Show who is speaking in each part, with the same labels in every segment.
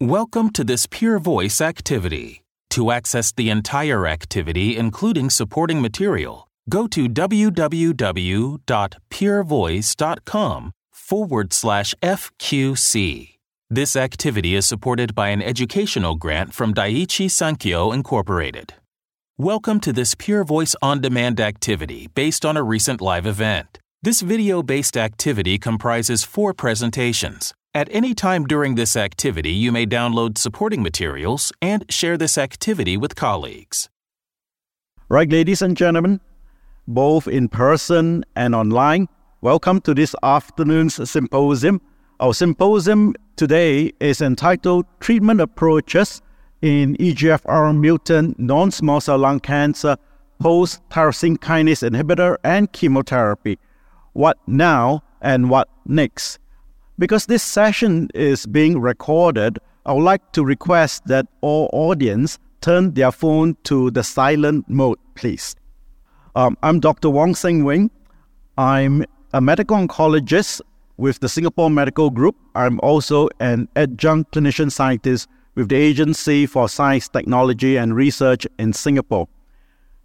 Speaker 1: Welcome to this PeerVoice activity. To access the entire activity, including supporting material, go to www.peervoice.com forward slash FQC. This activity is supported by an educational grant from Daiichi Sankyo Incorporated. Welcome to this PeerVoice on demand activity based on a recent live event. This video based activity comprises four presentations. At any time during this activity, you may download supporting materials and share this activity with colleagues.
Speaker 2: Right, ladies and gentlemen, both in person and online, welcome to this afternoon's symposium. Our symposium today is entitled Treatment Approaches in EGFR mutant non small cell lung cancer post tyrosine kinase inhibitor and chemotherapy. What now and what next? Because this session is being recorded, I would like to request that all audience turn their phone to the silent mode, please. Um, I'm Dr. Wong Seng Weng. I'm a medical oncologist with the Singapore Medical Group. I'm also an adjunct clinician scientist with the Agency for Science, Technology and Research in Singapore.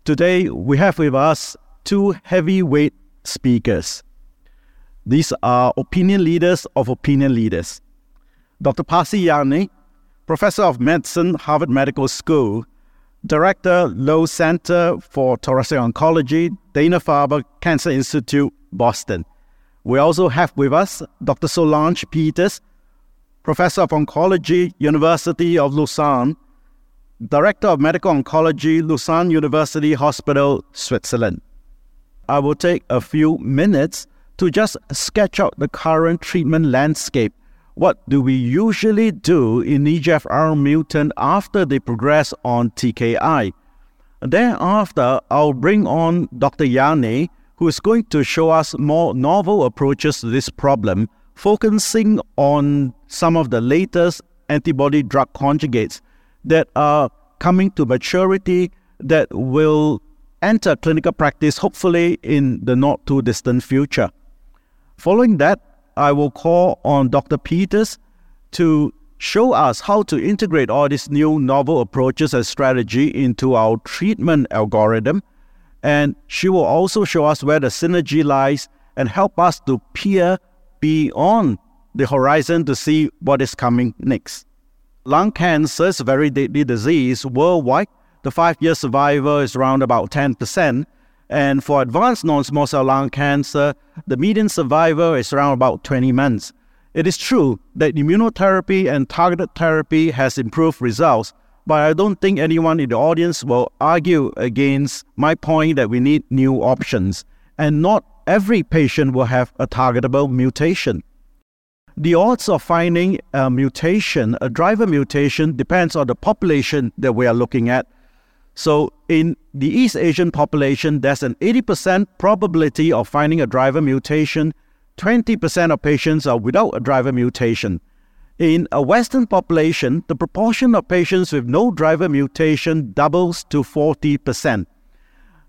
Speaker 2: Today, we have with us two heavyweight speakers. These are opinion leaders of opinion leaders. Dr. Pasi Jänne, Professor of Medicine, Harvard Medical School, Director, Lowe Center for Thoracic Oncology, Dana Farber Cancer Institute, Boston. We also have with us Dr. Solange Peters, Professor of Oncology, University of Lausanne, Director of Medical Oncology, Lausanne University Hospital, Switzerland. I will take a few minutes to just sketch out the current treatment landscape. What do we usually do in EGFR mutant after they progress on TKI? Thereafter, I'll bring on Dr. Jänne, who is going to show us more novel approaches to this problem, focusing on some of the latest antibody drug conjugates that are coming to maturity that will enter clinical practice hopefully in the not too distant future. Following that, I will call on Dr. Peters to show us how to integrate all these new novel approaches and strategy into our treatment algorithm. And she will also show us where the synergy lies and help us to peer beyond the horizon to see what is coming next. Lung cancer is a very deadly disease worldwide. The five year survival is around about 10%. And for advanced non-small cell lung cancer, the median survival is around about 20 months. It is true that immunotherapy and targeted therapy has improved results, but I don't think anyone in the audience will argue against my point that we need new options, and not every patient will have a targetable mutation. The odds of finding a mutation, a driver mutation, depends on the population that we are looking at. So, in the East Asian population, there's an 80% probability of finding a driver mutation. 20% of patients are without a driver mutation. In a Western population, the proportion of patients with no driver mutation doubles to 40%.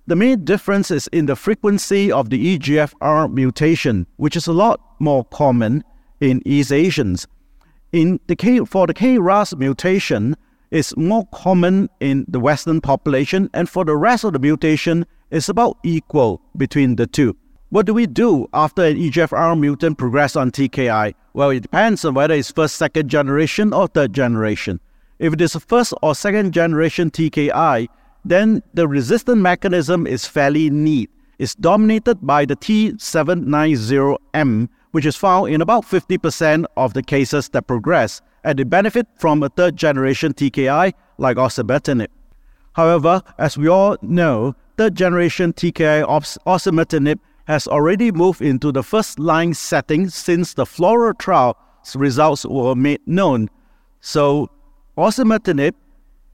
Speaker 2: The main difference is in the frequency of the EGFR mutation, which is a lot more common in East Asians. In the K, for the KRAS mutation, is more common in the Western population, and for the rest of the mutation, it's about equal between the two. What do we do after an EGFR mutant progresses on TKI? Well, it depends on whether it's first, second generation, or third generation. If it is a first or second generation TKI, then the resistant mechanism is fairly neat. It's dominated by the T790M, which is found in about 50% of the cases that progress and they benefit from a third generation TKI like osimertinib. However, as we all know, third generation TKI osimertinib has already moved into the first line setting since the FLAURA trial's results were made known. So, osimertinib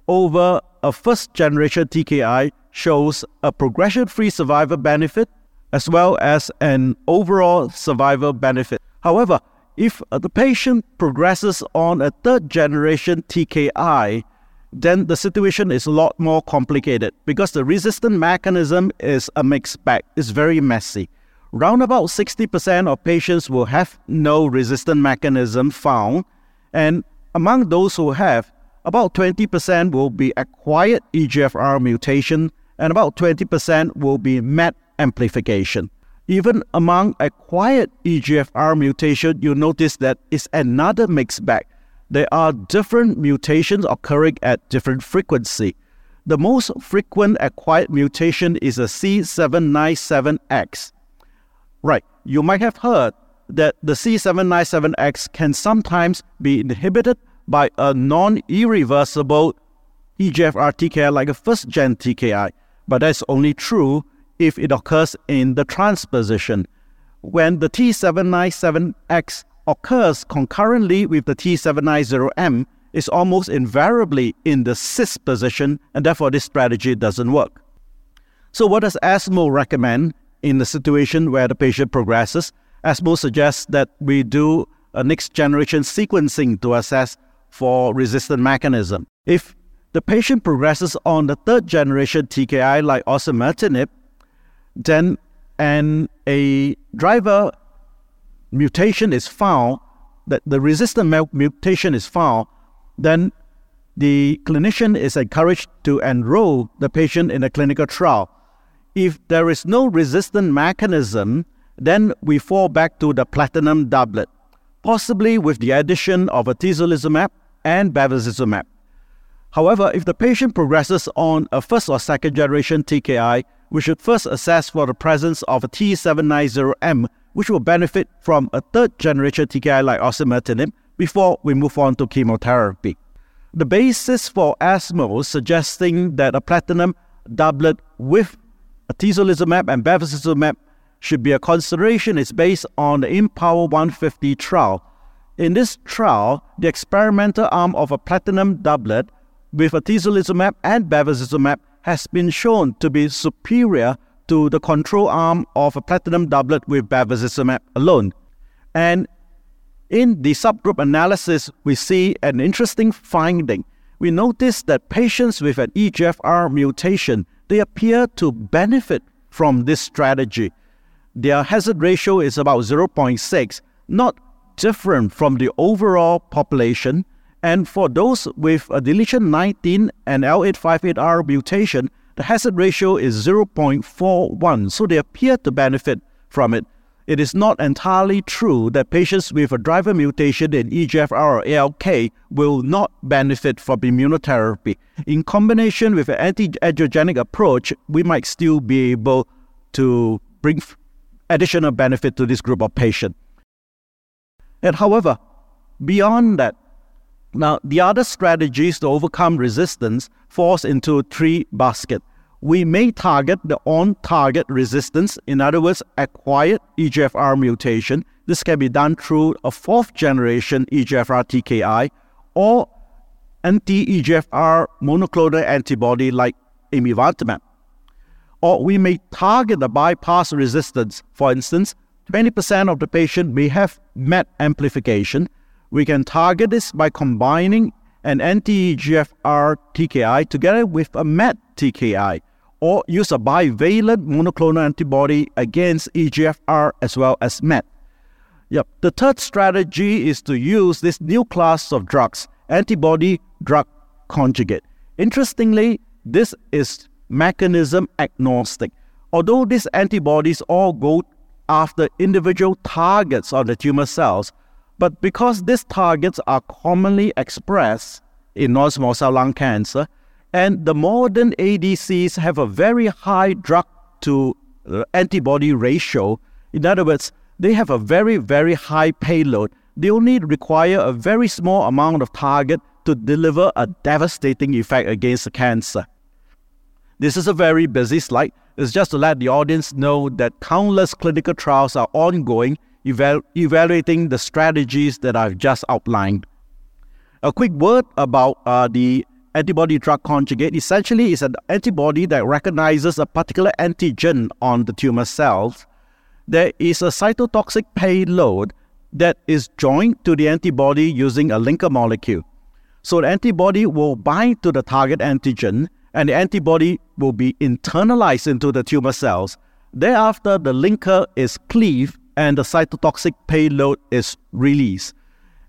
Speaker 2: over a first generation TKI shows a progression free survival benefit as well as an overall survival benefit. However, if the patient progresses on a third generation TKI, then the situation is a lot more complicated because the resistant mechanism is a mixed bag. It's very messy. Round about 60% of patients will have no resistant mechanism found, and among those who have, about 20% will be acquired EGFR mutation and about 20% will be MET amplification. Even among acquired EGFR mutation, you notice that it's another mixed bag. There are different mutations occurring at different frequency. The most frequent acquired mutation is a C797X. Right, you might have heard that the C797X can sometimes be inhibited by a non irreversible EGFR TKI like a first gen TKI, but that's only true if it occurs in the trans position. When the T797X occurs concurrently with the T790M, it's almost invariably in the cis position, and therefore this strategy doesn't work. So, what does ESMO recommend in the situation where the patient progresses? ESMO suggests that we do a next generation sequencing to assess for resistant mechanism. If the patient progresses on the third generation TKI like osimertinib, then and a driver mutation is found, that the resistant mutation is found, then the clinician is encouraged to enroll the patient in a clinical trial. If there is no resistant mechanism, then we fall back to the platinum doublet, possibly with the addition of atezolizumab and bevacizumab. However, if the patient progresses on a first or second generation TKI, we should first assess for the presence of a T790M, which will benefit from a third generation TKI like osimertinib before we move on to chemotherapy. The basis for ESMO suggesting that a platinum doublet with atezolizumab and bevacizumab should be a consideration is based on the IMpower 150 trial. In this trial, the experimental arm of a platinum doublet with atezolizumab and bevacizumab has been shown to be superior to the control arm of a platinum doublet with bevacizumab alone. And in the subgroup analysis, we see an interesting finding. We notice that patients with an EGFR mutation, they appear to benefit from this strategy their hazard ratio is about 0.6, not different from the overall population. And for those with a deletion 19 and L858R mutation, the hazard ratio is 0.41, so they appear to benefit from it. It is not entirely true that patients with a driver mutation in EGFR or ALK will not benefit from immunotherapy. In combination with an anti-angiogenic approach, we might still be able to bring additional benefit to this group of patients. And however, beyond that, now the other strategies to overcome resistance falls into three baskets. We may target the on-target resistance, in other words, acquired EGFR mutation. This can be done through a fourth generation EGFR TKI or anti-EGFR monoclonal antibody like amivantamab or we may target the bypass resistance. For instance, 20% of the patient may have MET amplification. We can target this by combining an anti-EGFR TKI together with a MET TKI, or use a bivalent monoclonal antibody against EGFR as well as MET. Yep. The third strategy is to use this new class of drugs, antibody drug conjugate. Interestingly, this is mechanism agnostic. Although these antibodies all go after individual targets on the tumor cells, but because these targets are commonly expressed in non-small cell lung cancer, and the modern ADCs have a very high drug to uh, antibody ratio, in other words, they have a very, very high payload. They only require a very small amount of target to deliver a devastating effect against the cancer. This is a very busy slide. It's just to let the audience know that countless clinical trials are ongoing, eval- evaluating the strategies that I've just outlined. A quick word about uh, the antibody drug conjugate. Essentially, is an antibody that recognizes a particular antigen on the tumor cells. There is a cytotoxic payload that is joined to the antibody using a linker molecule. So the antibody will bind to the target antigen and the antibody will be internalized into the tumor cells. Thereafter, the linker is cleaved and the cytotoxic payload is released.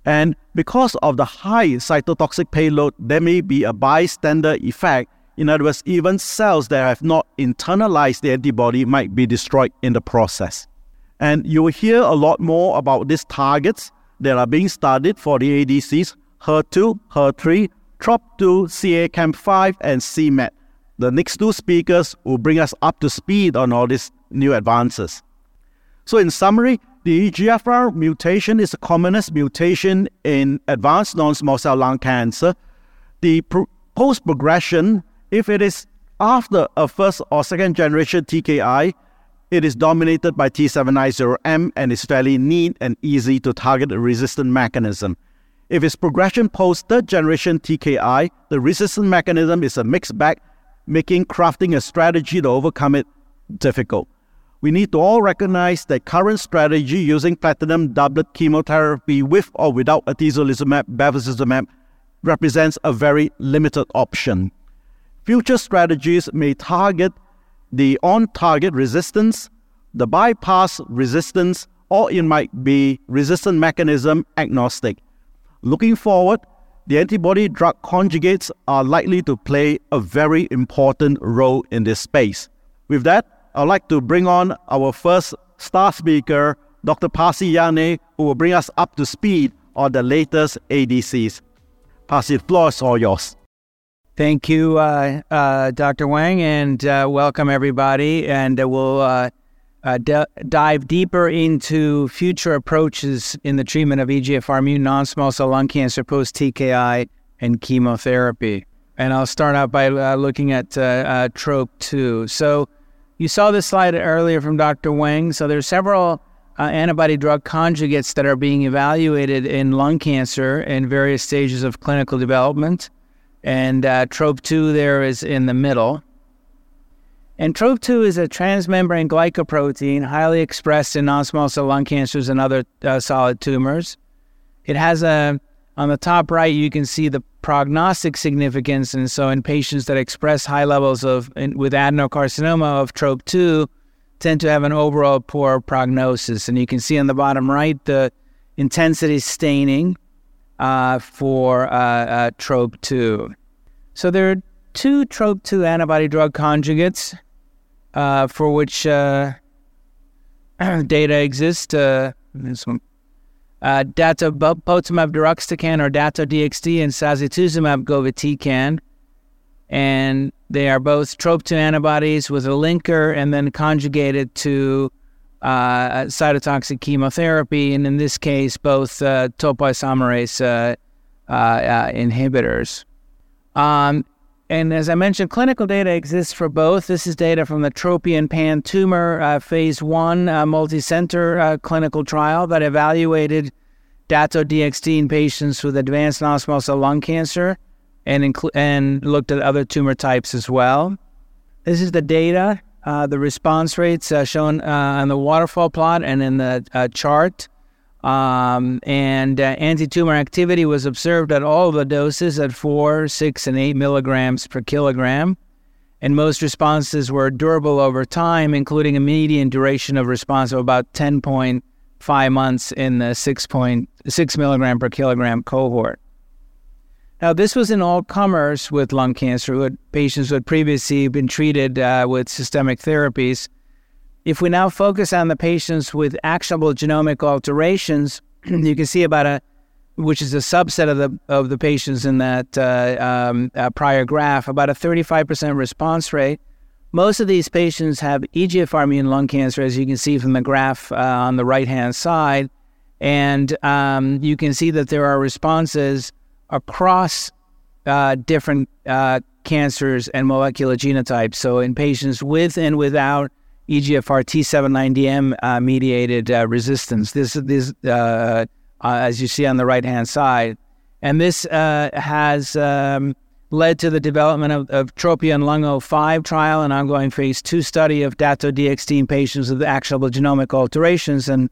Speaker 2: And because of the high cytotoxic payload, there may be a bystander effect. In other words, even cells that have not internalized the antibody might be destroyed in the process. And you will hear a lot more about these targets that are being studied for the ADCs HER2, HER3, TROP2, CEACAM5, and c-Met. The next two speakers will bring us up to speed on all these new advances. So, in summary, the EGFR mutation is the commonest mutation in advanced non small cell lung cancer. The pro- post progression, if it is after a first or second generation TKI, it is dominated by T790M and is fairly neat and easy to target a resistant mechanism. If it's progression post third generation TKI, the resistant mechanism is a mixed bag, making crafting a strategy to overcome it difficult. We need to all recognize that current strategy using platinum doublet chemotherapy with or without atezolizumab, bevacizumab represents a very limited option. Future strategies may target the on-target resistance, the bypass resistance, or it might be resistant mechanism agnostic. Looking forward, the antibody drug conjugates are likely to play a very important role in this space. With that, I'd like to bring on our first star speaker, Dr. Pasi Jänne, who will bring us up to speed on the latest ADCs. Pasi, the floor is all yours.
Speaker 3: Thank you, uh, uh, Dr. Wang, and uh, welcome everybody. And uh, we'll uh, uh, d- dive deeper into future approaches in the treatment of EGFR mutant non-small cell lung cancer post TKI and chemotherapy. And I'll start out by looking at TROP2. So you saw this slide earlier from Dr. Wang. So there's several antibody drug conjugates that are being evaluated in lung cancer in various stages of clinical development and uh, TROP2 there is in the middle. And TROP2 is a transmembrane glycoprotein highly expressed in non-small cell lung cancers and other uh, solid tumors. It has a on the top right you can see the prognostic significance, and so in patients that express high levels of in, with adenocarcinoma of TROP2 tend to have an overall poor prognosis. And you can see on the bottom right the intensity staining uh, for uh, uh, TROP2. So there are two TROP2 antibody drug conjugates uh, for which uh, data exist. Uh, this one. Uh, datopotamab deruxtecan or dato-DXd and sacituzumab govitecan. And they are both TROP2 antibodies with a linker and then conjugated to uh, cytotoxic chemotherapy, and in this case, both uh, topoisomerase uh, uh, uh, inhibitors. Um, and as I mentioned, clinical data exists for both. This is data from the Tropion Pan Tumor uh, Phase 1 multicenter clinical trial that evaluated dato-DXd in patients with advanced non-small cell lung cancer and, inclu- and looked at other tumor types as well. This is the data uh, the response rates uh, shown uh, on the waterfall plot and in the uh, chart. Um, and uh, anti-tumor activity was observed at all the doses at 4, 6, and 8 milligrams per kilogram. And most responses were durable over time, including a median duration of response of about 10.5 months in the 6.6 milligram per kilogram cohort. Now, this was in all comers with lung cancer, who had patients who had previously been treated uh, with systemic therapies. If we now focus on the patients with actionable genomic alterations, you can see about a, which is a subset of the of the patients in that uh, um, uh, prior graph, about a 35% response rate. Most of these patients have EGFR mutant lung cancer, as you can see from the graph uh, on the right hand side, and um, you can see that there are responses across uh, different uh, cancers and molecular genotypes. So, in patients with and without EGFR T790M uh, mediated uh, resistance, this this uh, uh, as you see on the right hand side, and this has um, led to the development of, of Tropion Lung 05 trial, an ongoing phase two study of dato-DXd in patients with actionable genomic alterations. And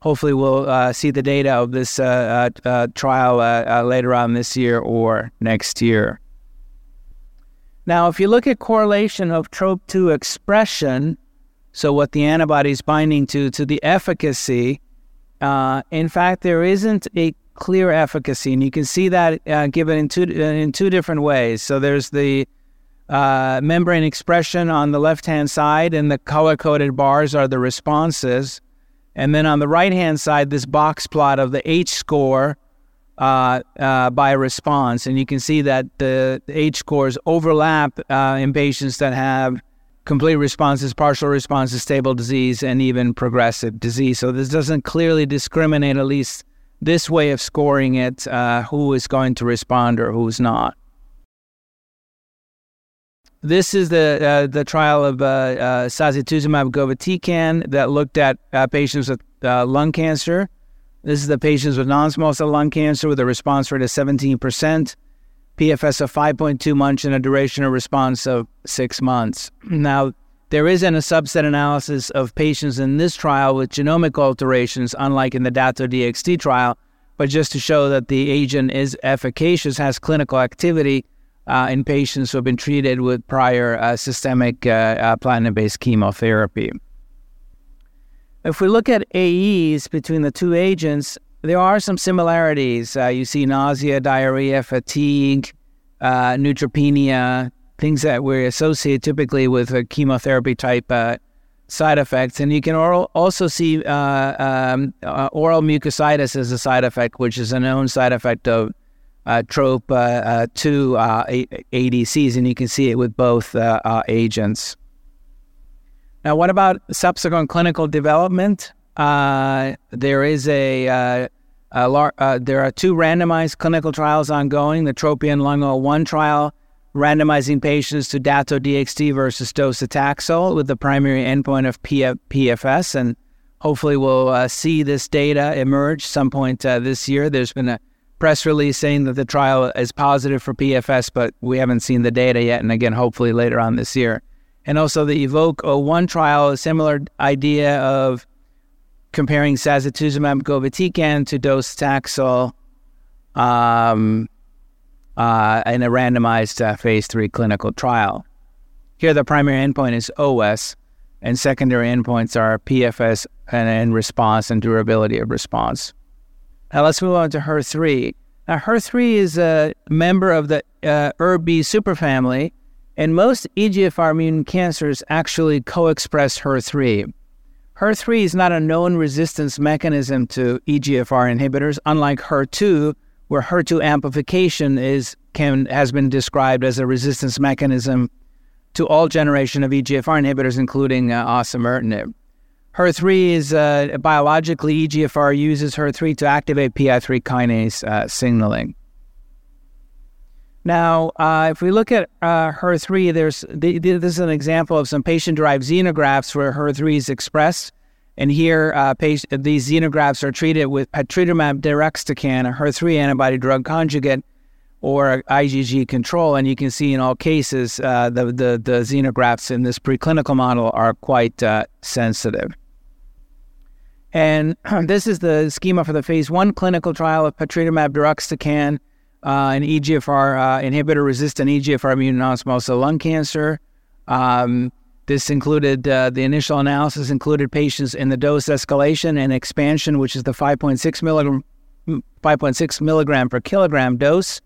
Speaker 3: hopefully we'll uh, see the data of this uh, uh, uh trial uh, later on this year or next year. Now, if you look at correlation of TROP2 expression, so what the antibody is binding to, to the efficacy, in fact, there isn't a clear efficacy, and you can see that uh, given in two in two different ways. So there's the uh, membrane expression on the left hand side, and the color coded bars are the responses. And then on the right hand side, this box plot of the H score uh, uh, by response. And you can see that the, H scores overlap uh, in patients that have complete responses, partial responses, stable disease, and even progressive disease. So this doesn't clearly discriminate, at least this way of scoring it, uh, who is going to respond or who's not. This is the uh, the trial of uh, uh, sacituzumab govitecan that looked at uh, patients with uh, lung cancer. This is the patients with non-small cell lung cancer with a response rate of 17%, PFS of 5.2 months, and a duration of response of six months. Now, there isn't a subset analysis of patients in this trial with genomic alterations, unlike in the Dato-DXd trial, but just to show that the agent is efficacious, has clinical activity, uh, in patients who have been treated with prior uh, systemic uh, uh, platinum based chemotherapy. If we look at AEs between the two agents, there are some similarities. Uh, you see nausea, diarrhea, fatigue, uh, neutropenia, things that we associate typically with a chemotherapy type side effects. And you can oral, also see um, oral mucositis as a side effect, which is a known side effect of uh, trope uh, uh, two uh, ADCs, and you can see it with both agents. Now, what about subsequent clinical development? There is a lar- there are two randomized clinical trials ongoing. The Tropion Lung 01 trial, randomizing patients to Dato-DXd versus docetaxel with the primary endpoint of PFS, and hopefully we'll uh, see this data emerge some point uh, this year. There's been a press release saying that the trial is positive for PFS, but we haven't seen the data yet. And again, hopefully later on this year. And also the Evoke 01 trial, a similar idea of comparing sacituzumab govitecan to docetaxel um, uh, in a randomized uh, phase three clinical trial. Here, the primary endpoint is OS, and secondary endpoints are PFS and, and response and durability of response. Now let's move on to HER3. Now, HER3 is a member of the uh, ErbB superfamily, and most EGFR mutant cancers actually co express HER3. HER3 is not a known resistance mechanism to EGFR inhibitors, unlike HER2, where HER2 amplification is, can, has been described as a resistance mechanism to all generation of EGFR inhibitors, including uh, osimertinib. HER3 is uh, biologically EGFR uses HER3 to activate PI3 kinase uh, signaling. Now, uh, if we look at uh, HER3, there's this is an example of some patient-derived xenografts where HER3 is expressed, and here uh, these xenografts are treated with patritumab deruxtecan, a HER3 antibody drug conjugate, or IgG control, and you can see in all cases uh, the, the the xenografts in this preclinical model are quite uh, sensitive. And this is the schema for the phase one clinical trial of patritumab deruxtecan, uh, an EGFR uh, inhibitor resistant EGFR mutant non-small cell lung cancer. Um, this included uh, the initial analysis included patients in the dose escalation and expansion, which is the 5.6 milligram 5.6 milligram per kilogram dose,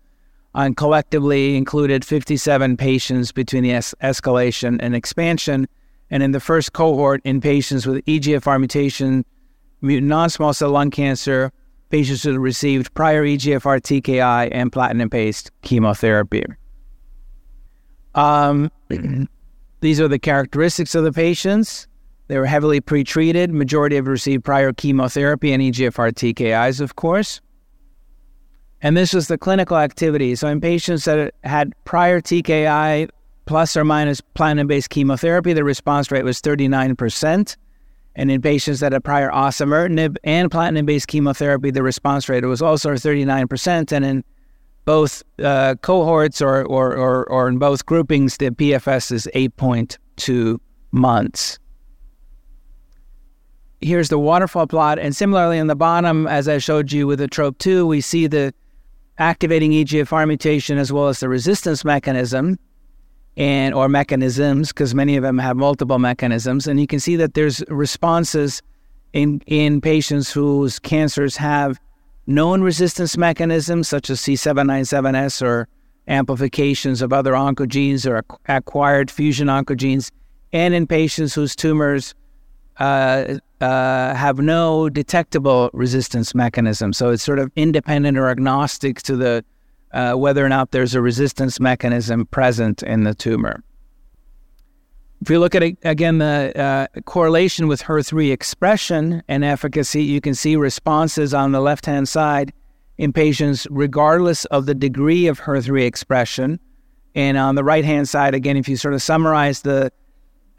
Speaker 3: and collectively included 57 patients between the es- escalation and expansion. And in the first cohort, in patients with EGFR mutation mutant non-small cell lung cancer patients who received prior EGFR TKI and platinum-based chemotherapy. Um, these are the characteristics of the patients. They were heavily pretreated. Majority have received prior chemotherapy and EGFR TKIs, of course. And this was the clinical activity. So in patients that had prior TKI plus or minus platinum-based chemotherapy, the response rate was 39%. And in patients that had prior osimertinib and platinum-based chemotherapy, the response rate was also 39%. And in both uh, cohorts or, or, or, or in both groupings, the PFS is 8.2 months. Here's the waterfall plot. And similarly, in the bottom, as I showed you with the TROP2, we see the activating EGFR mutation as well as the resistance mechanism and or mechanisms because many of them have multiple mechanisms and you can see that there's responses in in patients whose cancers have known resistance mechanisms such as C797S or amplifications of other oncogenes or acquired fusion oncogenes, and in patients whose tumors uh, uh, have no detectable resistance mechanism. So it's sort of independent or agnostic to the uh, whether or not there's a resistance mechanism present in the tumor. If you look at again the uh, correlation with HER3 expression and efficacy, you can see responses on the left hand side in patients regardless of the degree of HER3 expression. And on the right hand side, again, if you sort of summarize the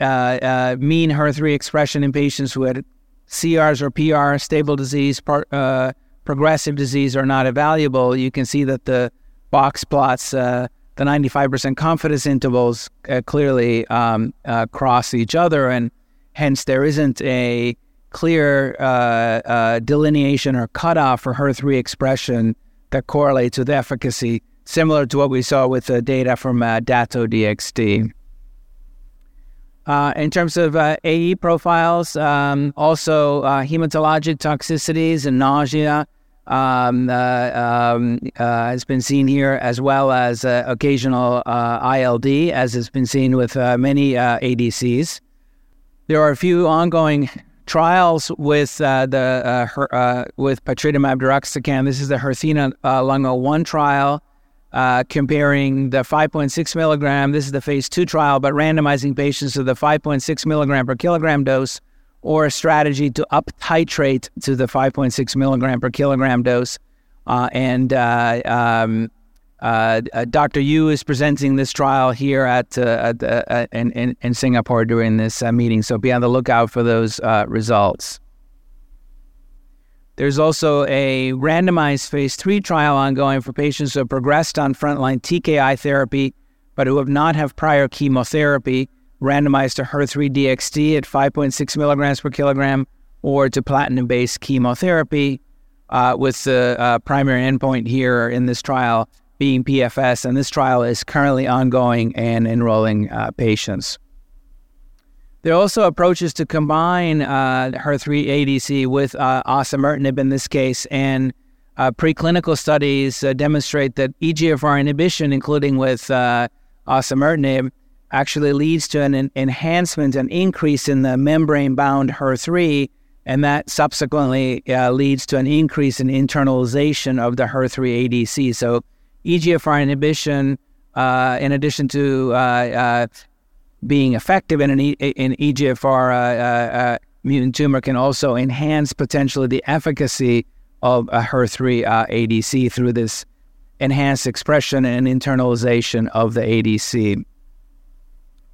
Speaker 3: uh, uh, mean HER3 expression in patients who had CRs or PR, stable disease, par- uh, progressive disease are not evaluable, you can see that the box plots, uh, the 95% confidence intervals uh, clearly um, uh, cross each other, and hence there isn't a clear delineation or cutoff for HER3 expression that correlates with efficacy, similar to what we saw with the data from Dato-DXd. Uh, in terms of uh, AE profiles, um, also uh, hematologic toxicities and nausea um, uh, um, uh, has been seen here, as well as uh, occasional ILD, as has been seen with many ADCs. There are a few ongoing trials with the her, with patritumab deruxtecan. This is the Herthena Lung 01 trial uh, comparing the 5.6 milligram, this is the phase two trial, but randomizing patients to the 5.6 milligram per kilogram dose or a strategy to up titrate to the 5.6 milligram per kilogram dose. Uh, and uh, um, uh, uh, Dr. Yu is presenting this trial here at, uh, at in, in, in, Singapore during this meeting, so be on the lookout for those results. There's also a randomized phase three trial ongoing for patients who have progressed on frontline TKI therapy but who have not had prior chemotherapy, randomized to HER3 DXd at 5.6 milligrams per kilogram or to platinum based chemotherapy, uh, with the uh, primary endpoint here in this trial being PFS. And this trial is currently ongoing and enrolling uh, patients. There are also approaches to combine uh, HER3 ADC with uh, osimertinib in this case, and uh, preclinical studies uh, demonstrate that EGFR inhibition, including with uh, osimertinib, actually leads to an enhancement, an increase in the membrane-bound HER3, and that subsequently uh, leads to an increase in internalization of the HER3 ADC. So EGFR inhibition, uh, in addition to uh, being effective in an e- in EGFR uh, uh, uh, mutant tumor can also enhance potentially the efficacy of a HER3 uh, ADC through this enhanced expression and internalization of the ADC.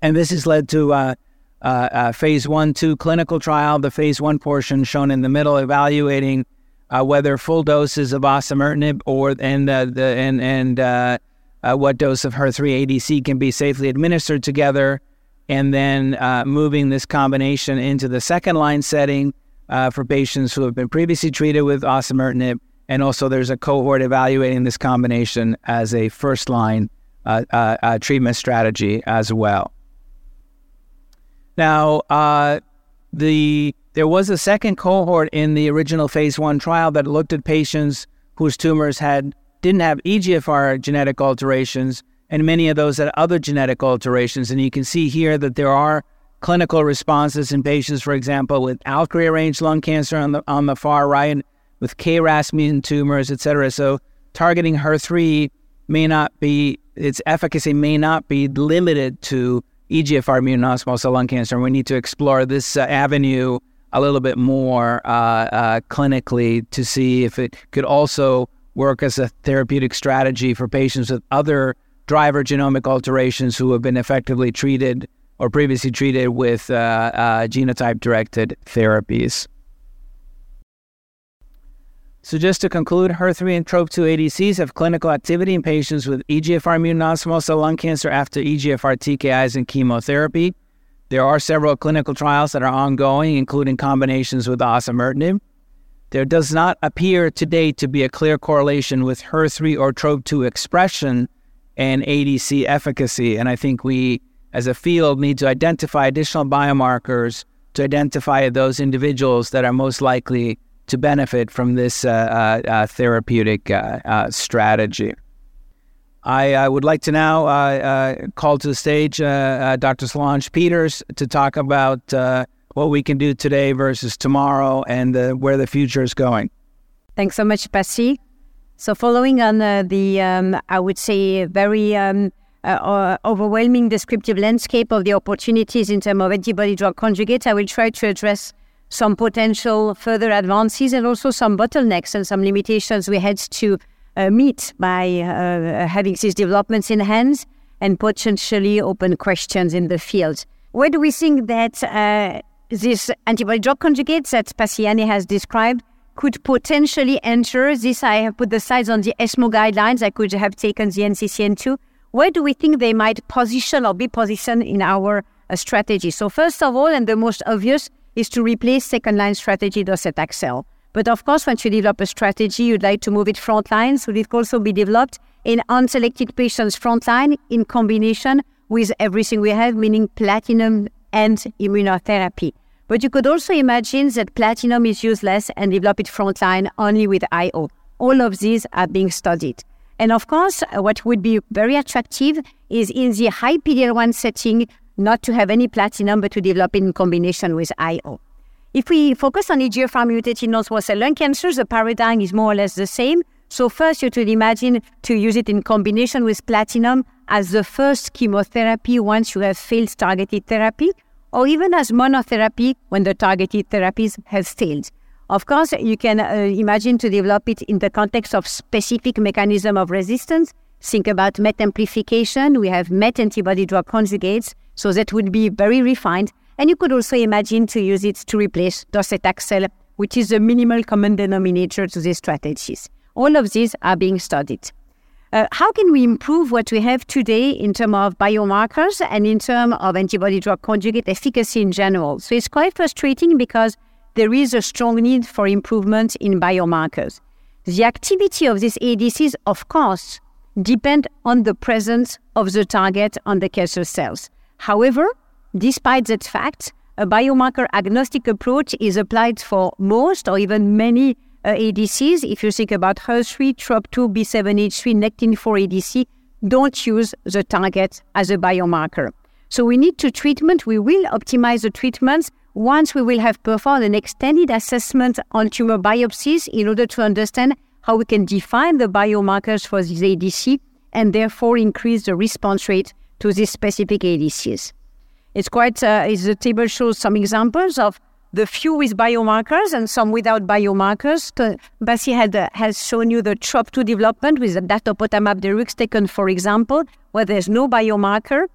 Speaker 3: And this has led to uh, uh, a phase one, two clinical trial. The phase one portion shown in the middle, evaluating whether full doses of osimertinib or and the and and what dose of HER3 ADC can be safely administered together and then uh, moving this combination into the second line setting uh, for patients who have been previously treated with osimertinib. And also, there's a cohort evaluating this combination as a first line uh, uh, uh treatment strategy as well. Now, uh, the there was a second cohort in the original phase one trial that looked at patients whose tumors had didn't have EGFR genetic alterations, and many of those had other genetic alterations. And you can see here that there are clinical responses in patients, for example, with ALK rearranged lung cancer on the on the far right, with KRAS mutant tumors, et cetera. So targeting HER3 may not be its efficacy may not be limited to EGFR mutant non-small cell lung cancer. And We need to explore this uh, avenue a little bit more uh, uh, clinically to see if it could also work as a therapeutic strategy for patients with other driver genomic alterations who have been effectively treated or previously treated with uh, uh, genotype directed therapies. So, just to conclude, HER3 and TROP2 ADCs have clinical activity in patients with EGFR mutant non small cell lung cancer after EGFR TKIs and chemotherapy. There are several clinical trials that are ongoing, including combinations with osimertinib. There does not appear to date to be a clear correlation with HER3 or TROP2 expression and ADC efficacy. And I think we, as a field, need to identify additional biomarkers to identify those individuals that are most likely to benefit from this uh, uh, uh therapeutic uh, strategy. I would like to now call to the stage Dr. Solange Peters to talk about what we can do today versus tomorrow and where the future is going.
Speaker 4: Thanks so much, Pasi. So, following on the, um, I would say, very um, uh, overwhelming descriptive landscape of the opportunities in terms of antibody drug conjugates, I will try to address some potential further advances and also some bottlenecks and some limitations we had to uh, meet by uh, having these developments in hands and potentially open questions in the field. Where do we think that uh, this antibody drug conjugates that Pasi Jänne has described could potentially enter? This I have put the size on the ESMO guidelines. I could have taken the NCCN2 where do we think they might position or be positioned in our uh, strategy? So first of all, and the most obvious, is to replace second line strategy docetaxel. But of course, once you develop a strategy, you'd like to move it frontline, so it could also be developed in unselected patients frontline in combination with everything we have, meaning platinum and immunotherapy. But you could also imagine that platinum is useless and develop it frontline only with IO. All of these are being studied. And of course, what would be very attractive is in the high PD-L1 setting, not to have any platinum, but to develop in combination with IO. If we focus on EGFR mutated non-small cell lung cancer, the paradigm is more or less the same. So first, you should imagine to use it in combination with platinum as the first chemotherapy once you have failed targeted therapy, or even as monotherapy when the targeted therapies have failed. Of course, you can uh, imagine to develop it in the context of specific mechanism of resistance. Think about MET amplification. We have MET antibody drug conjugates, so that would be very refined. And you could also imagine to use it to replace docetaxel, which is a minimal common denominator to these strategies. All of these are being studied. Uh, how can we improve what we have today in terms of biomarkers and in terms of antibody drug conjugate efficacy in general? So it's quite frustrating because there is a strong need for improvement in biomarkers. The activity of these ADCs, of course, depend on the presence of the target on the cancer cells. However, despite that fact, a biomarker agnostic approach is applied for most or even many uh, ADCs. If you think about HER3, TROP2, B7H3, Nectin-4 ADC, don't use the target as a biomarker. So we need to treatment. We will optimize the treatments once we will have performed an extended assessment on tumor biopsies in order to understand how we can define the biomarkers for this ADC and therefore increase the response rate to these specific ADCs. It's quite, uh, the table shows some examples of the few with biomarkers and some without biomarkers. Pasi had, uh, has shown you the TROP2 development with the datopotamab deruxtecan, for example, where there's no biomarker.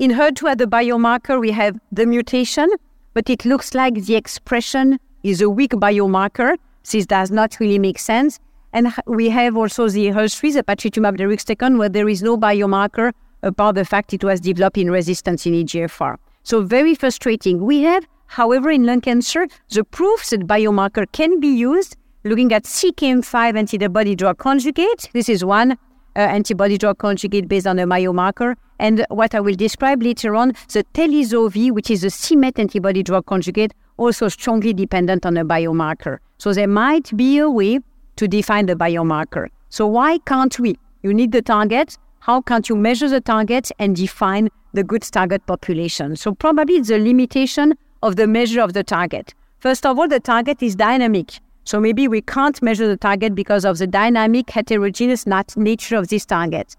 Speaker 4: In HER2 at the biomarker, we have the mutation, but it looks like the expression is a weak biomarker. This does not really make sense. And we have also the HER3, the patritumab deruxtecan, where there is no biomarker about the fact it was developing resistance in EGFR. So very frustrating. We have, however, in lung cancer, the proofs that biomarker can be used looking at CEACAM5 antibody drug conjugate. This is one uh, antibody drug conjugate based on a biomarker and what I will describe later on, the Teliso-V, which is a CMET antibody drug conjugate, also strongly dependent on a biomarker. So there might be a way to define the biomarker. So why can't we? You need the target. How can't you measure the target and define the good target population? So probably it's a limitation of the measure of the target. First of all, the target is dynamic. So maybe we can't measure the target because of the dynamic heterogeneous nature of this target.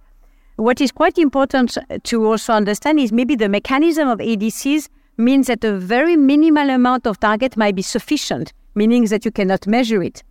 Speaker 4: What is quite important to also understand is maybe the mechanism of ADCs means that a very minimal amount of target might be sufficient, meaning that you cannot measure it.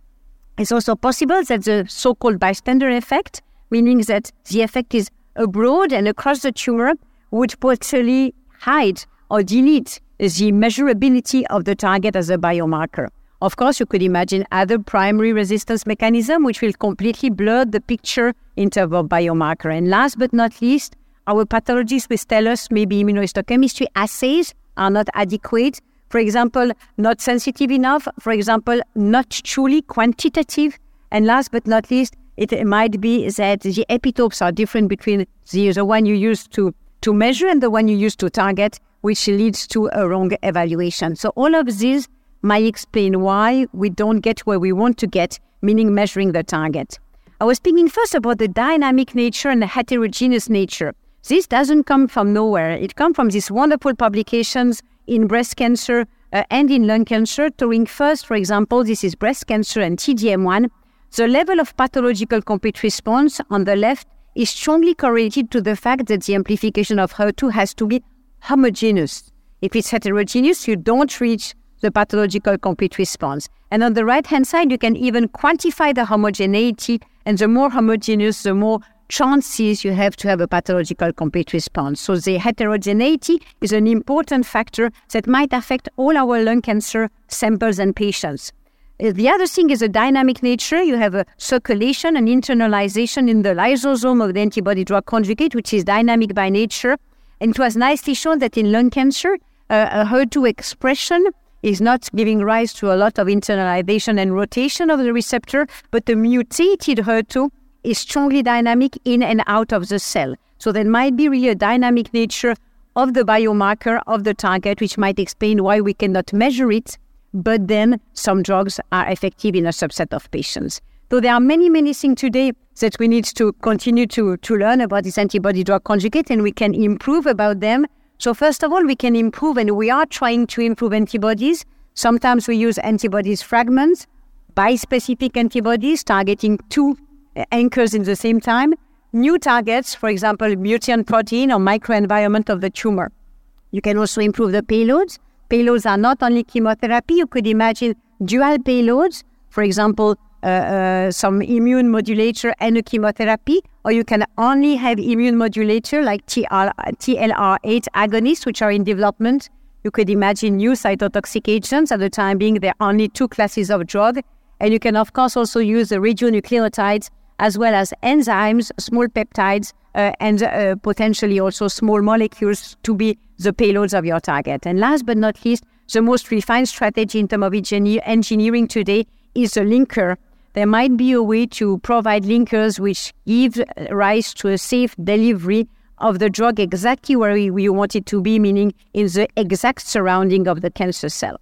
Speaker 4: It's also possible that the so called bystander effect, meaning that the effect is abroad and across the tumor, would potentially hide or delete the measurability of the target as a biomarker. Of course, you could imagine other primary resistance mechanism which will completely blur the picture in terms of biomarker. And last but not least, our pathologists will tell us maybe immunohistochemistry assays are not adequate. For example, not sensitive enough. For example, not truly quantitative. And last but not least, it might be that the epitopes are different between the, the one you use to, to measure and the one you use to target, which leads to a wrong evaluation. So all of these might explain why we don't get where we want to get, meaning measuring the target. I was speaking first about the dynamic nature and the heterogeneous nature. This doesn't come from nowhere. It comes from these wonderful publications in breast cancer uh, and in lung cancer, showing first, for example, this is breast cancer and TDM1. The level of pathological complete response on the left is strongly correlated to the fact that the amplification of HER2 has to be homogeneous. If it's heterogeneous, you don't reach the pathological complete response. And on the right hand side, you can even quantify the homogeneity and the more homogeneous, the more chances you have to have a pathological complete response. So the heterogeneity is an important factor that might affect all our lung cancer samples and patients. Uh, the other thing is a dynamic nature. You have a circulation and internalization in the lysosome of the antibody drug conjugate, which is dynamic by nature. And it was nicely shown that in lung cancer, uh, HER2 expression is not giving rise to a lot of internalization and rotation of the receptor, but the mutated HER2 is strongly dynamic in and out of the cell. So there might be really a dynamic nature of the biomarker of the target, which might explain why we cannot measure it, but then some drugs are effective in a subset of patients. So there are many, many things today that we need to continue to, to learn about this antibody drug conjugate and we can improve about them so first of all, we can improve, and we are trying to improve antibodies. Sometimes we use antibodies fragments, bispecific antibodies targeting two eh, anchors in the same time, new targets, for example, mutant protein or microenvironment of the tumor. You can also improve the payloads. Payloads are not only chemotherapy. You could imagine dual payloads, for example, uh, uh, some immune modulator and a chemotherapy, or you can only have immune modulator like TLR, TLR8 agonists, which are in development. You could imagine new cytotoxic agents. At the time being, there are only two classes of drug. And you can, of course, also use the radionucleotides as well as enzymes, small peptides, uh, and uh, potentially also small molecules to be the payloads of your target. And last but not least, the most refined strategy in terms of engineering today is the linker there might be a way to provide linkers which give rise to a safe delivery of the drug exactly where you want it to be, meaning in the exact surrounding of the cancer cell.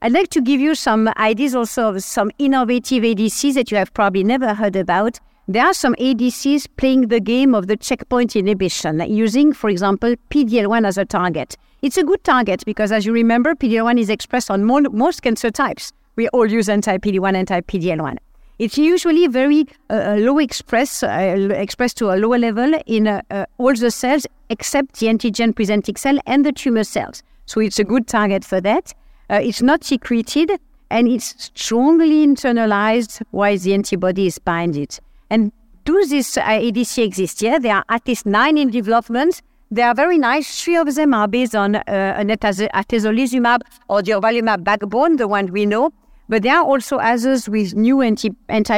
Speaker 4: I'd like to give you some ideas also of some innovative ADCs that you have probably never heard about. There are some ADCs playing the game of the checkpoint inhibition, using, for example, PDL1 as a target. It's a good target because, as you remember, PDL1 is expressed on most cancer types. We all use anti PD1, anti PDL1. It's usually very uh, uh, low express, uh, expressed to a lower level in uh, uh, all the cells except the antigen presenting cell and the tumor cells. So it's a good target for that. Uh, it's not secreted and it's strongly internalized while the antibody is binded. And do this ADC exist? Yeah, there are at least nine in development. They are very nice. Three of them are based on uh, an atezolizumab or durvalumab backbone, the one we know. But there are also others with new anti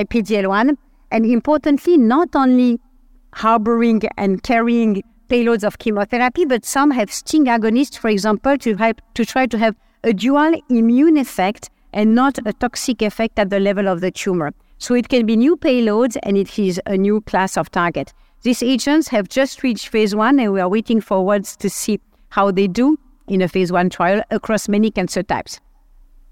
Speaker 4: PDL1, and importantly, not only harboring and carrying payloads of chemotherapy, but some have STING agonists, for example, to, have, to try to have a dual immune effect and not a toxic effect at the level of the tumor. So it can be new payloads and it is a new class of target. These agents have just reached phase one and we are waiting forwards to see how they do in a phase one trial across many cancer types.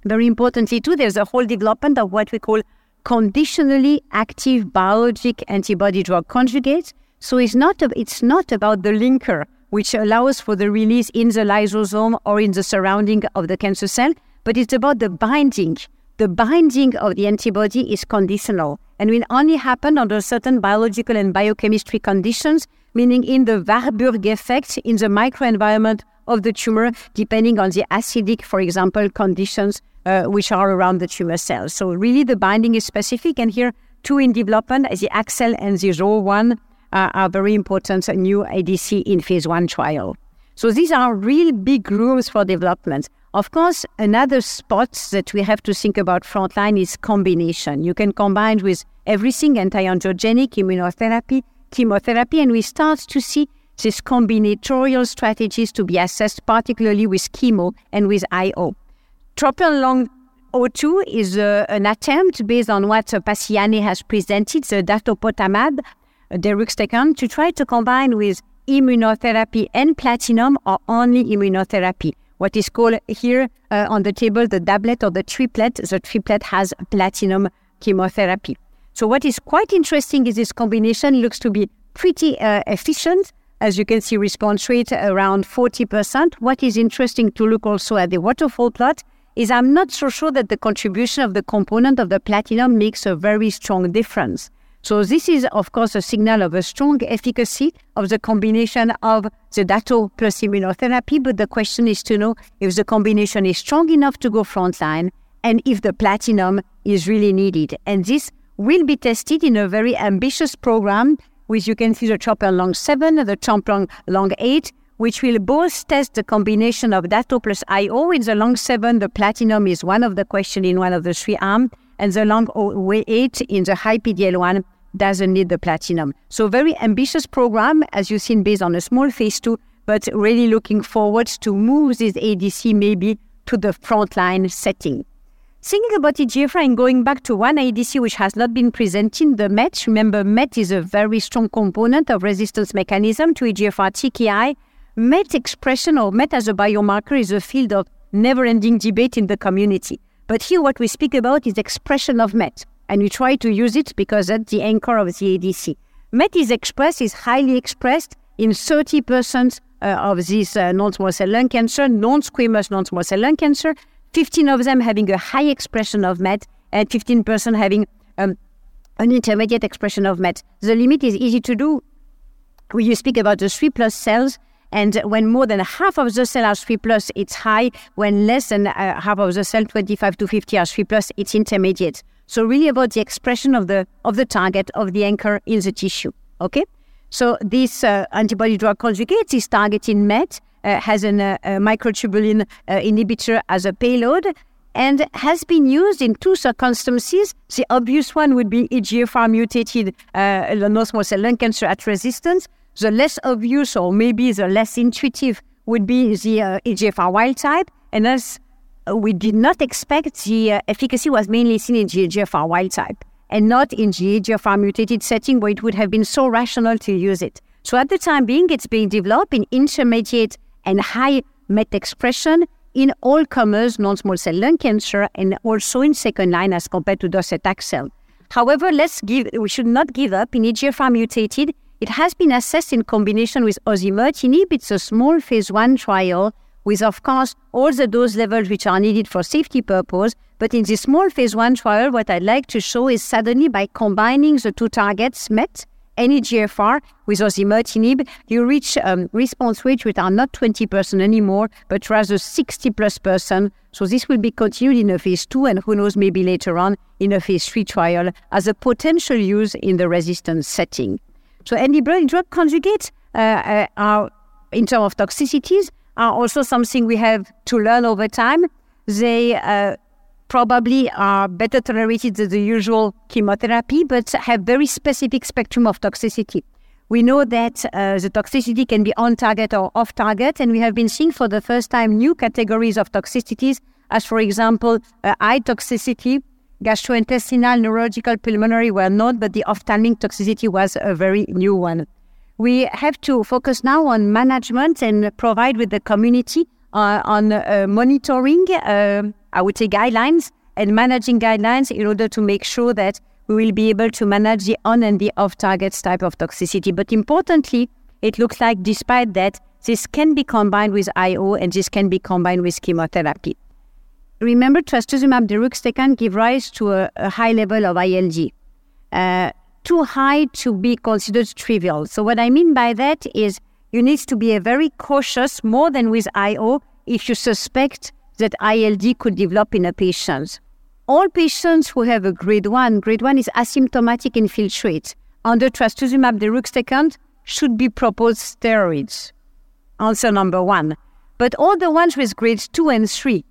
Speaker 4: Very importantly, too, there's a whole development of what we call conditionally active biologic antibody drug conjugates. So it's not, it's not about the linker, which allows for the release in the lysosome or in the surrounding of the cancer cell, but it's about the binding. The binding of the antibody is conditional and will only happen under certain biological and biochemistry conditions, meaning in the Warburg effect in the microenvironment of the tumor, depending on the acidic, for example, conditions uh, which are around the tumor cells. So really the binding is specific. And here, two in development, the AXL and the ROR1 uh, are very important new ADC in phase one trial. So these are real big rooms for development. Of course, another spot that we have to think about frontline is combination. You can combine with everything, anti-angiogenic, immunotherapy, chemotherapy, and we start to see these combinatorial strategies to be assessed, particularly with chemo and with IO. Tropion 02 is uh, an attempt based on what uh, Pasi Jänne has presented, the datopotamab uh, deruxtecan, to try to combine with immunotherapy and platinum or only immunotherapy. What is called here uh, on the table the doublet or the triplet. The triplet has platinum chemotherapy. So what is quite interesting is this combination looks to be pretty uh, efficient. As you can see, response rate around 40%. What is interesting to look also at the waterfall plot is I'm not so sure that the contribution of the component of the platinum makes a very strong difference. So this is, of course, a signal of a strong efficacy of the combination of the dato plus immunotherapy. But the question is to know if the combination is strong enough to go frontline and if the platinum is really needed. And this will be tested in a very ambitious program, which you can see the TROPION-Lung 7 and the CHOPPER Long 8, which will both test the combination of dato plus IO. In the Long 7, the platinum is one of the questions in one of the three arms, and the Long 8 in the high PD-L1 doesn't need the platinum. So very ambitious program, as you've seen, based on a small phase two, but really looking forward to move this ADC maybe to the frontline setting. Thinking about EGFR and going back to one ADC which has not been presented, the MET. Remember, MET is a very strong component of resistance mechanism to EGFR TKI. MET expression or MET as a biomarker is a field of never-ending debate in the community. But here what we speak about is expression of MET and we try to use it because that's the anchor of the ADC. MET is expressed, is highly expressed in 30% uh, of this uh, non-small cell lung cancer, non-squamous non-small cell lung cancer, 15 of them having a high expression of MET and 15% having um, an intermediate expression of MET. The limit is easy to do. When you speak about the 3 plus cells, and when more than half of the cell are 3 plus, it's high. When less than uh, half of the cell, 25 to 50 are 3 plus, it's intermediate. So really about the expression of the of the target of the anchor in the tissue. Okay. So this uh, antibody drug conjugate is targeting MET, uh, has an, uh, a microtubulin uh, inhibitor as a payload, and has been used in two circumstances. The obvious one would be EGFR mutated uh, non-small cell lung cancer at resistance. The less obvious, or maybe the less intuitive, would be the uh, EGFR wild type. And as we did not expect the uh, efficacy was mainly seen in the EGFR wild type and not in EGFR mutated setting where it would have been so rational to use it. So at the time being, it's being developed in intermediate and high MET expression in all comers non-small cell lung cancer and also in second line as compared to docetaxel. However, let's give we should not give up in EGFR mutated. It has been assessed in combination with osimertinib. It's a small phase one trial with, of course, all the dose levels which are needed for safety purpose. But in this small phase one trial, what I'd like to show is suddenly by combining the two targets, MET and EGFR with osimertinib, you reach um, response rates which are not 20% anymore, but rather 60 plus percent. So this will be continued in a phase two, and who knows, maybe later on in a phase three trial as a potential use in the resistance setting. So antibody drug conjugates uh, uh, are, in terms of toxicities, are also something we have to learn over time. They uh, probably are better tolerated than the usual chemotherapy, but have very specific spectrum of toxicity. We know that uh, the toxicity can be on target or off target, and we have been seeing for the first time new categories of toxicities, as for example, uh, eye toxicity, gastrointestinal, neurological, pulmonary were not, but the ophthalmic toxicity was a very new one we have to focus now on management and provide with the community uh, on uh, monitoring, uh, I would say, guidelines and managing guidelines in order to make sure that we will be able to manage the on and the off targets type of toxicity. But importantly, it looks like despite that, this can be combined with IO and this can be combined with chemotherapy. Remember, trastuzumab deruxtecan give rise to a, a high level of ILD. Uh, too high to be considered trivial. So what I mean by that is you need to be very cautious more than with IO if you suspect that ILD could develop in a patient. All patients who have a grade 1, grade 1 is asymptomatic infiltrate, under trastuzumab deruxtecan should be proposed steroids. Answer number one. But all the ones with grades 2 and 3,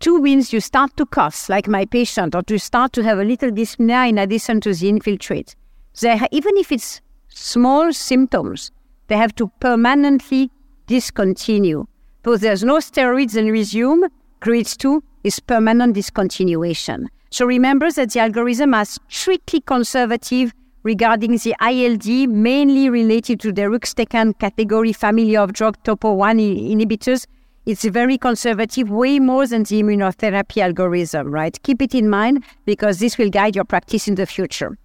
Speaker 4: 2 means you start to cough, like my patient, or to start to have a little dyspnea in addition to the infiltrate. They even if it's small symptoms, they have to permanently discontinue. Because there's no steroids and resume, grade 2 is permanent discontinuation. So remember that the algorithm is strictly conservative regarding the ILD, mainly related to the deruxtecan category family of drug topo 1 inhibitors, it's very conservative, way more than the immunotherapy algorithm, right? Keep it in mind because this will guide your practice in the future.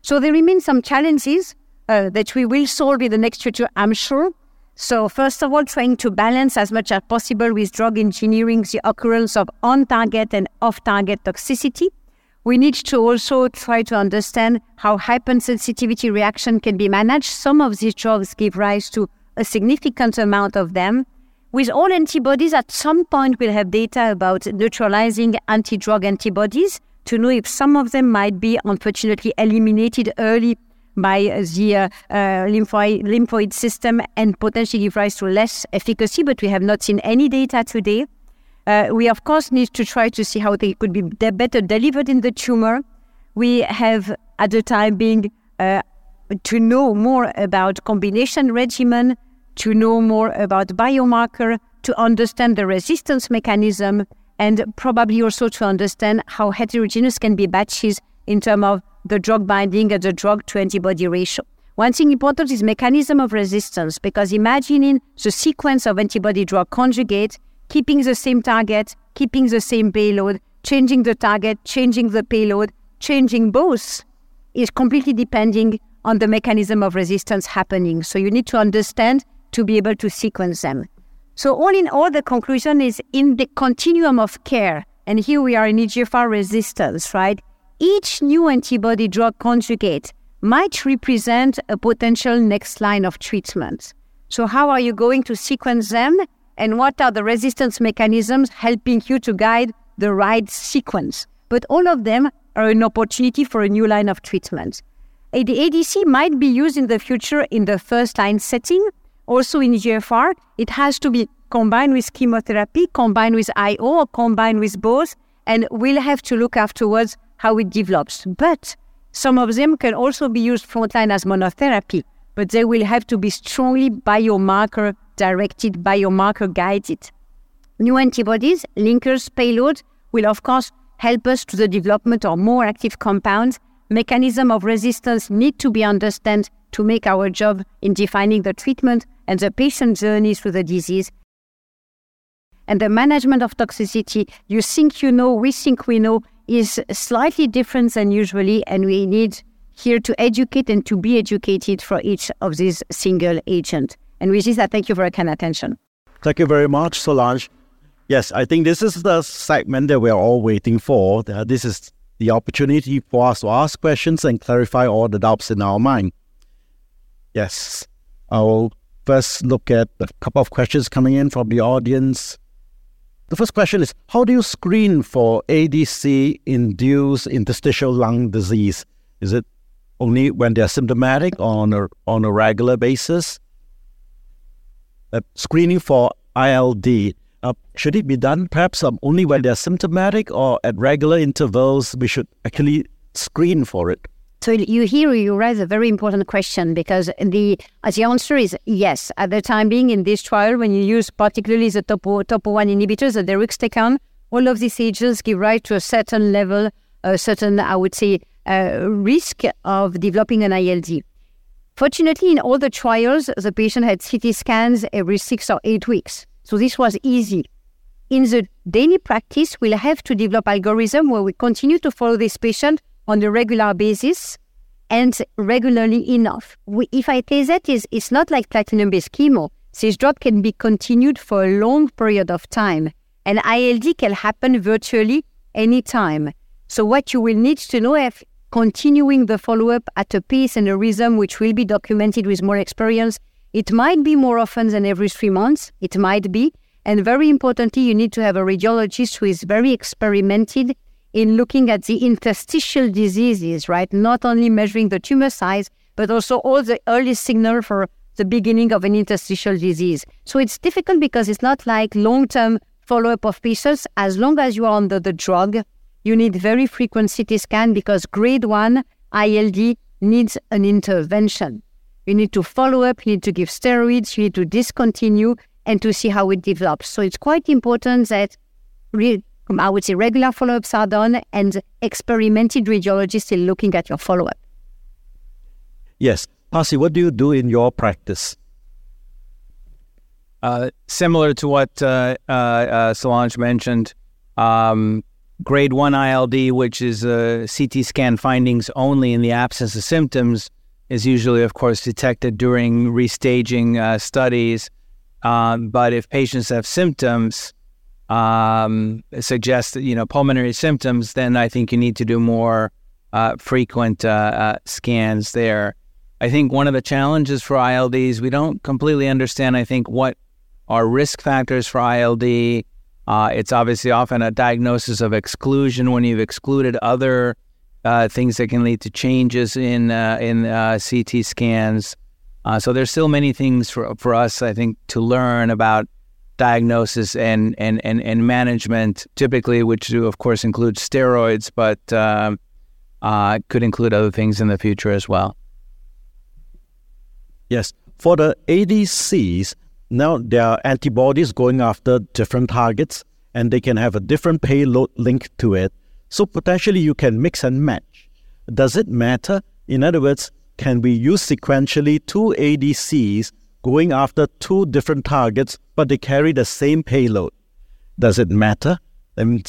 Speaker 4: So there remain some challenges uh, that we will solve in the next future, I'm sure. So first of all, trying to balance as much as possible with drug engineering the occurrence of on-target and off-target toxicity. We need to also try to understand how hypersensitivity reaction can be managed. Some of these drugs give rise to a significant amount of them. With all antibodies, at some point we'll have data about neutralizing anti-drug antibodies to know if some of them might be unfortunately eliminated early by the uh, uh, lymphoid, lymphoid system and potentially give rise to less efficacy, but we have not seen any data today. Uh, we, of course, need to try to see how they could be de- better delivered in the tumor. We have, at the time being, uh, to know more about combination regimen, to know more about biomarker, to understand the resistance mechanism, and probably also to understand how heterogeneous can be batches in terms of the drug binding and the drug to antibody ratio. One thing important is mechanism of resistance because imagining the sequence of antibody drug conjugate, keeping the same target, keeping the same payload, changing the target, changing the payload, changing both is completely depending on the mechanism of resistance happening. So you need to understand to be able to sequence them. So all in all, the conclusion is in the continuum of care, and here we are in EGFR resistance, right? Each new antibody drug conjugate might represent a potential next line of treatment. So how are you going to sequence them? And what are the resistance mechanisms helping you to guide the right sequence? But all of them are an opportunity for a new line of treatment. The ADC might be used in the future in the first line setting, also in EGFR, it has to be combined with chemotherapy, combined with IO, or combined with both, and we'll have to look afterwards how it develops. But some of them can also be used frontline as monotherapy, but they will have to be strongly biomarker directed, biomarker guided. New antibodies, linkers, payloads will of course help us to the development of more active compounds. Mechanism of resistance need to be understood to make our job in defining the treatment and the patient journey through the disease. And the management of toxicity, you think you know, we think we know, is slightly different than usually, and we need here to educate and to be educated for each of these single agent. And with this, I thank you for your kind attention.
Speaker 2: Thank you very much, Solange. Yes, I think this is the segment that we're all waiting for. Uh, this is the opportunity for us to ask questions and clarify all the doubts in our mind. Yes, I'll first look at a couple of questions coming in from the audience. The first question is How do you screen for ADC induced interstitial lung disease? Is it only when they're symptomatic or on a, on a regular basis? Uh, screening for ILD, uh, should it be done perhaps um, only when they're symptomatic or at regular intervals? We should actually screen for it.
Speaker 4: So you here you raise a very important question because the the answer is yes. At the time being in this trial, when you use particularly the topo topo one inhibitors, the deruxtecan, all of these agents give rise to a certain level, a certain I would say uh, risk of developing an ILD. Fortunately, in all the trials, the patient had CT scans every six or eight weeks, so this was easy. In the daily practice, we'll have to develop algorithm where we continue to follow this patient on a regular basis and regularly enough. We, if I say that, is it's not like platinum-based chemo. This drug can be continued for a long period of time, and ILD can happen virtually anytime. So what you will need to know if continuing the follow-up at a pace and a rhythm which will be documented with more experience, it might be more often than every three months. It might be. And very importantly, you need to have a radiologist who is very experimented in looking at the interstitial diseases, right? Not only measuring the tumor size, but also all the early signal for the beginning of an interstitial disease. So it's difficult because it's not like long term follow up of patients. As long as you are under the drug, you need very frequent CT scan because grade one ILD needs an intervention. You need to follow up, you need to give steroids, you need to discontinue and to see how it develops. So it's quite important that re- I would say regular follow ups are done and experimented radiologists are looking at your follow up.
Speaker 2: Yes. Pasi, what do you do in your practice?
Speaker 3: Uh, similar to what uh, uh, uh Solange mentioned, um, grade 1 ILD, which is a CT scan findings only in the absence of symptoms, is usually, of course, detected during restaging uh, studies. Um, but if patients have symptoms, um, suggest you know pulmonary symptoms, then I think you need to do more uh, frequent uh, scans there. I think one of the challenges for ILDs, we don't completely understand. I think what are risk factors for ILD. Uh, it's obviously often a diagnosis of exclusion when you've excluded other uh, things that can lead to changes in uh, in uh, CT scans. Uh, so there's still many things for for us, I think, to learn about diagnosis and and and, and management. Typically, which do of course include steroids, but um, uh, could include other things in the future as well.
Speaker 2: Yes, for the ADCs, now, there are antibodies going after different targets, and they can have a different payload linked to it. So potentially you can mix and match. Does it matter? In other words, can we use sequentially two ADCs going after two different targets, but they carry the same payload? Does it matter? I mean,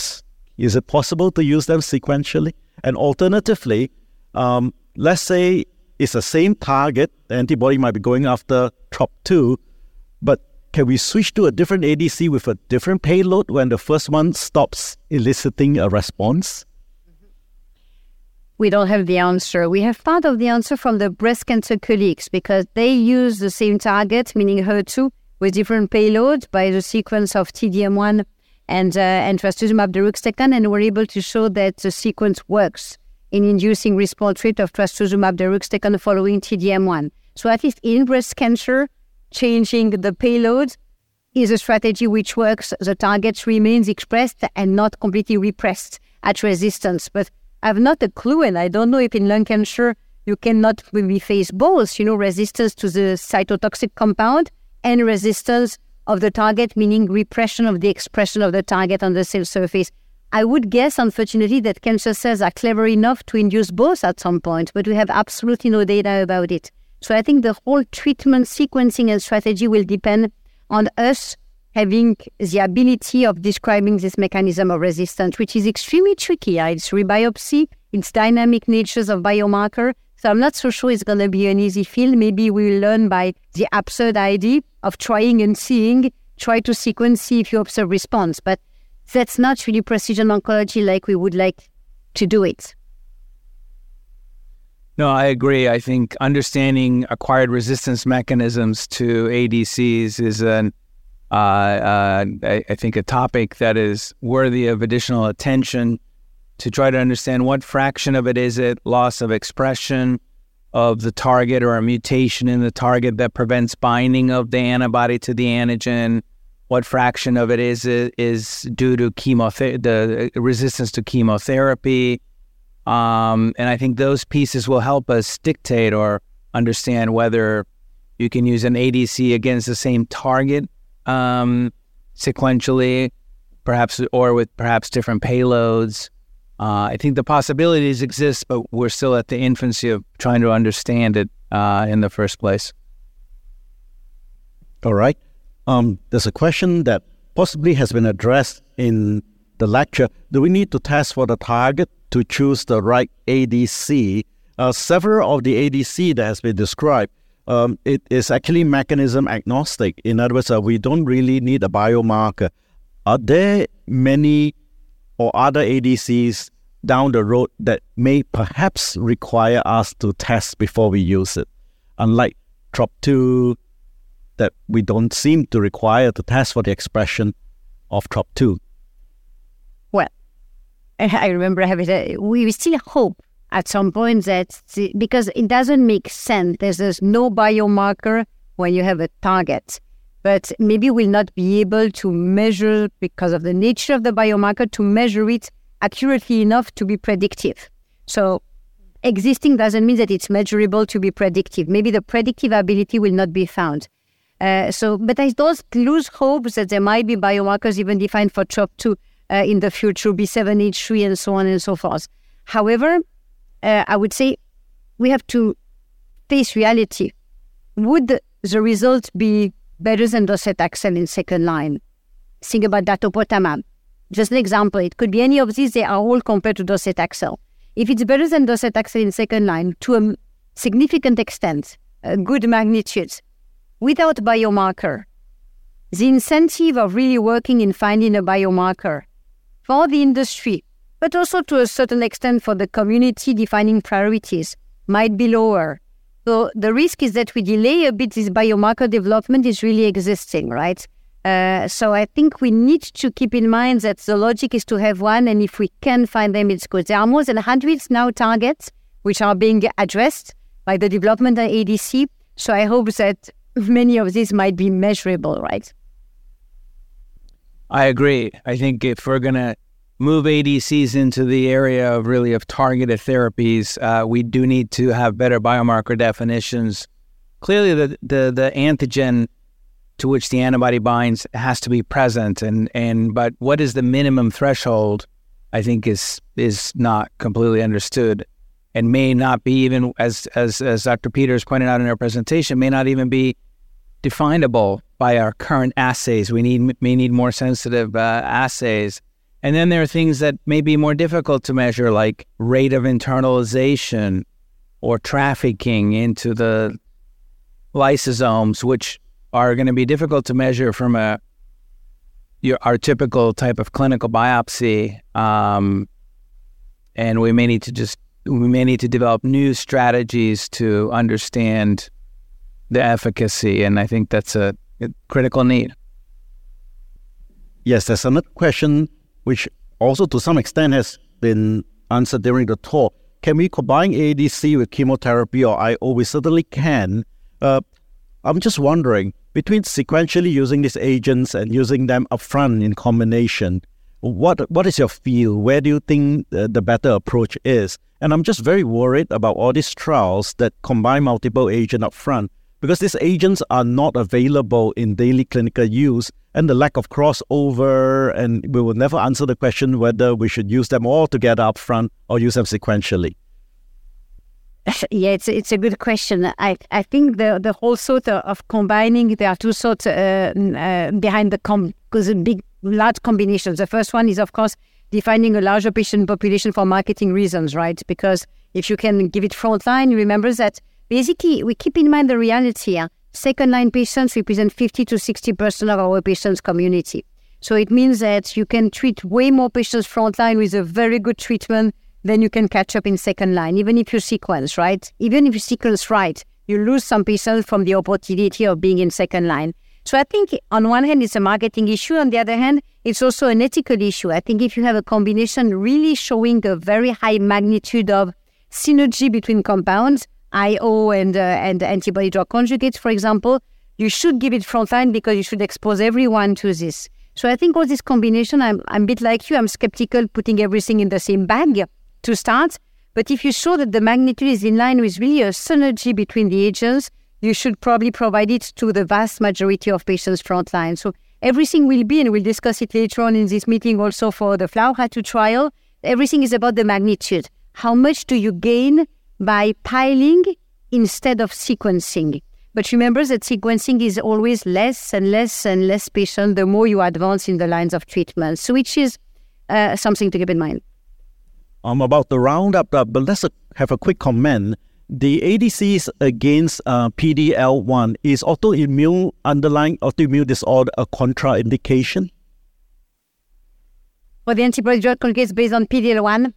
Speaker 2: is it possible to use them sequentially? And alternatively, um, let's say it's the same target, the antibody might be going after TROP2, but can we switch to a different ADC with a different payload when the first one stops eliciting a response?
Speaker 4: We don't have the answer. We have part of the answer from the breast cancer colleagues because they use the same target, meaning HER2, with different payloads by the sequence of TDM1 and, uh, and trastuzumab deruxtecan, and were able to show that the sequence works in inducing response rate of trastuzumab deruxtecan following TDM1. So at least in breast cancer, changing the payload is a strategy which works. The target remains expressed and not completely repressed at resistance. But I have not a clue, and I don't know if in lung cancer you cannot maybe face both, you know, resistance to the cytotoxic compound and resistance of the target, meaning repression of the expression of the target on the cell surface. I would guess, unfortunately, that cancer cells are clever enough to induce both at some point, but we have absolutely no data about it. So I think the whole treatment sequencing and strategy will depend on us having the ability of describing this mechanism of resistance, which is extremely tricky. It's rebiopsy, it's dynamic natures of biomarker. So I'm not so sure it's going to be an easy field. Maybe we'll learn by the absurd idea of trying and seeing, try to sequence, see if you observe response. But that's not really precision oncology like we would like to do it.
Speaker 3: No, I agree. I think understanding acquired resistance mechanisms to ADCs is an, uh, uh, I, I think, a topic that is worthy of additional attention to try to understand what fraction of it is it loss of expression of the target or a mutation in the target that prevents binding of the antibody to the antigen. What fraction of it is is due to chemotherapy, the resistance to chemotherapy um, and I think those pieces will help us dictate or understand whether you can use an ADC against the same target um, sequentially, perhaps, or with perhaps different payloads. Uh, I think the possibilities exist, but we're still at the infancy of trying to understand it uh, in the first place.
Speaker 2: All right. Um, there's a question that possibly has been addressed in the lecture. Do we need to test for the target to choose the right ADC. Uh, several of the ADC that has been described, um, it is actually mechanism agnostic. In other words, uh, we don't really need a biomarker. Are there many or other ADCs down the road that may perhaps require us to test before we use it? Unlike TROP2, that we don't seem to require to test for the expression of TROP2.
Speaker 4: Well, I remember having a, we still hope at some point that because it doesn't make sense. There's, there's no biomarker when you have a target, but maybe we'll not be able to measure because of the nature of the biomarker to measure it accurately enough to be predictive. So existing doesn't mean that it's measurable to be predictive. Maybe the predictive ability will not be found. Uh, so, but I don't lose hope that there might be biomarkers even defined for TROP2 uh, in the future, B7H3 and so on and so forth. However, uh, I would say we have to face reality. Would the result be better than docetaxel in second line. Think about datopotamab. Just an example, it could be any of these, they are all compared to docetaxel. If it's better than docetaxel in second line to a significant extent, a good magnitude, without biomarker, the incentive of really working in finding a biomarker for the industry, but also to a certain extent for the community defining priorities, might be lower. So the risk is that we delay a bit this biomarker development is really existing, right? Uh, so I think we need to keep in mind that the logic is to have one, and if we can find them, it's good. There are more than hundreds now targets which are being addressed by the development of ADC. So I hope that many of these might be measurable, right?
Speaker 3: I agree. I think if we're going to move ADCs into the area of really of targeted therapies, uh, we do need to have better biomarker definitions. Clearly, the, the, the antigen to which the antibody binds has to be present, and, and but what is the minimum threshold? I think is is not completely understood, and may not be even as as as Dr. Peters pointed out in her presentation, may not even be definable by our current assays. We need may need more sensitive uh, assays. And then there are things that may be more difficult to measure, like rate of internalization or trafficking into the lysosomes, which are going to be difficult to measure from a your, our typical type of clinical biopsy. Um, and we may need to just we may need to develop new strategies to understand the efficacy, and I think that's a critical need.
Speaker 2: Yes, there's another question which also to some extent has been answered during the talk. Can we combine ADC with chemotherapy or IO? We certainly can. Uh, I'm just wondering, between sequentially using these agents and using them upfront in combination, what what is your feel? Where do you think the, the better approach is? And I'm just very worried about all these trials that combine multiple agents upfront because these agents are not available in daily clinical use and the lack of crossover and we will never answer the question whether we should use them all together up front or use them sequentially.
Speaker 4: Yeah it's, it's a good question. I, I think the, the whole sort of combining there are two sorts uh, uh, behind the com because big large combinations the first one is of course defining a larger patient population for marketing reasons right? Because if you can give it frontline remember that Basically, we keep in mind the reality. Uh, second line patients represent 50 to 60% of our patients' community. So it means that you can treat way more patients frontline with a very good treatment than you can catch up in second line, even if you sequence, right? Even if you sequence right, you lose some patients from the opportunity of being in second line. So I think on one hand, it's a marketing issue. On the other hand, it's also an ethical issue. I think if you have a combination really showing a very high magnitude of synergy between compounds, IO and uh, and antibody drug conjugates, for example, you should give it frontline because you should expose everyone to this. So I think all this combination, I'm, I'm a bit like you, I'm skeptical putting everything in the same bag to start. But if you show that the magnitude is in line with really a synergy between the agents, you should probably provide it to the vast majority of patients frontline. So everything will be, and we'll discuss it later on in this meeting also for the FLAURA2 trial, everything is about the magnitude. How much do you gain by piling instead of sequencing. But remember that sequencing is always less and less and less patient the more you advance in the lines of treatment, so which is uh, something to keep in mind.
Speaker 2: I'm about to round up, uh, but let's have a quick comment. The ADCs against uh, PDL1 is autoimmune underlying autoimmune disorder a contraindication?
Speaker 4: For the antibody drug conjugates based on PDL1,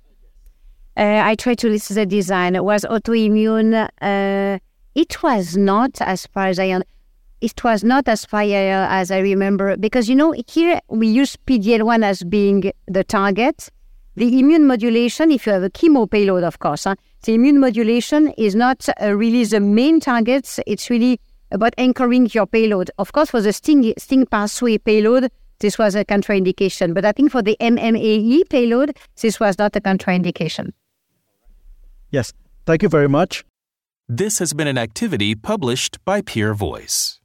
Speaker 4: uh, I tried to list the design. It was autoimmune. Uh, it was not as far as I it was not as far as I remember because you know here we use PDL1 as being the target. The immune modulation, if you have a chemo payload, of course, huh? the immune modulation is not uh, really the main target. It's really about anchoring your payload. Of course, for the STING, STING pathway payload, this was a contraindication. But I think for the MMAE payload, this was not a contraindication.
Speaker 2: Yes. Thank you very much.
Speaker 1: This has been an activity published by PeerVoice.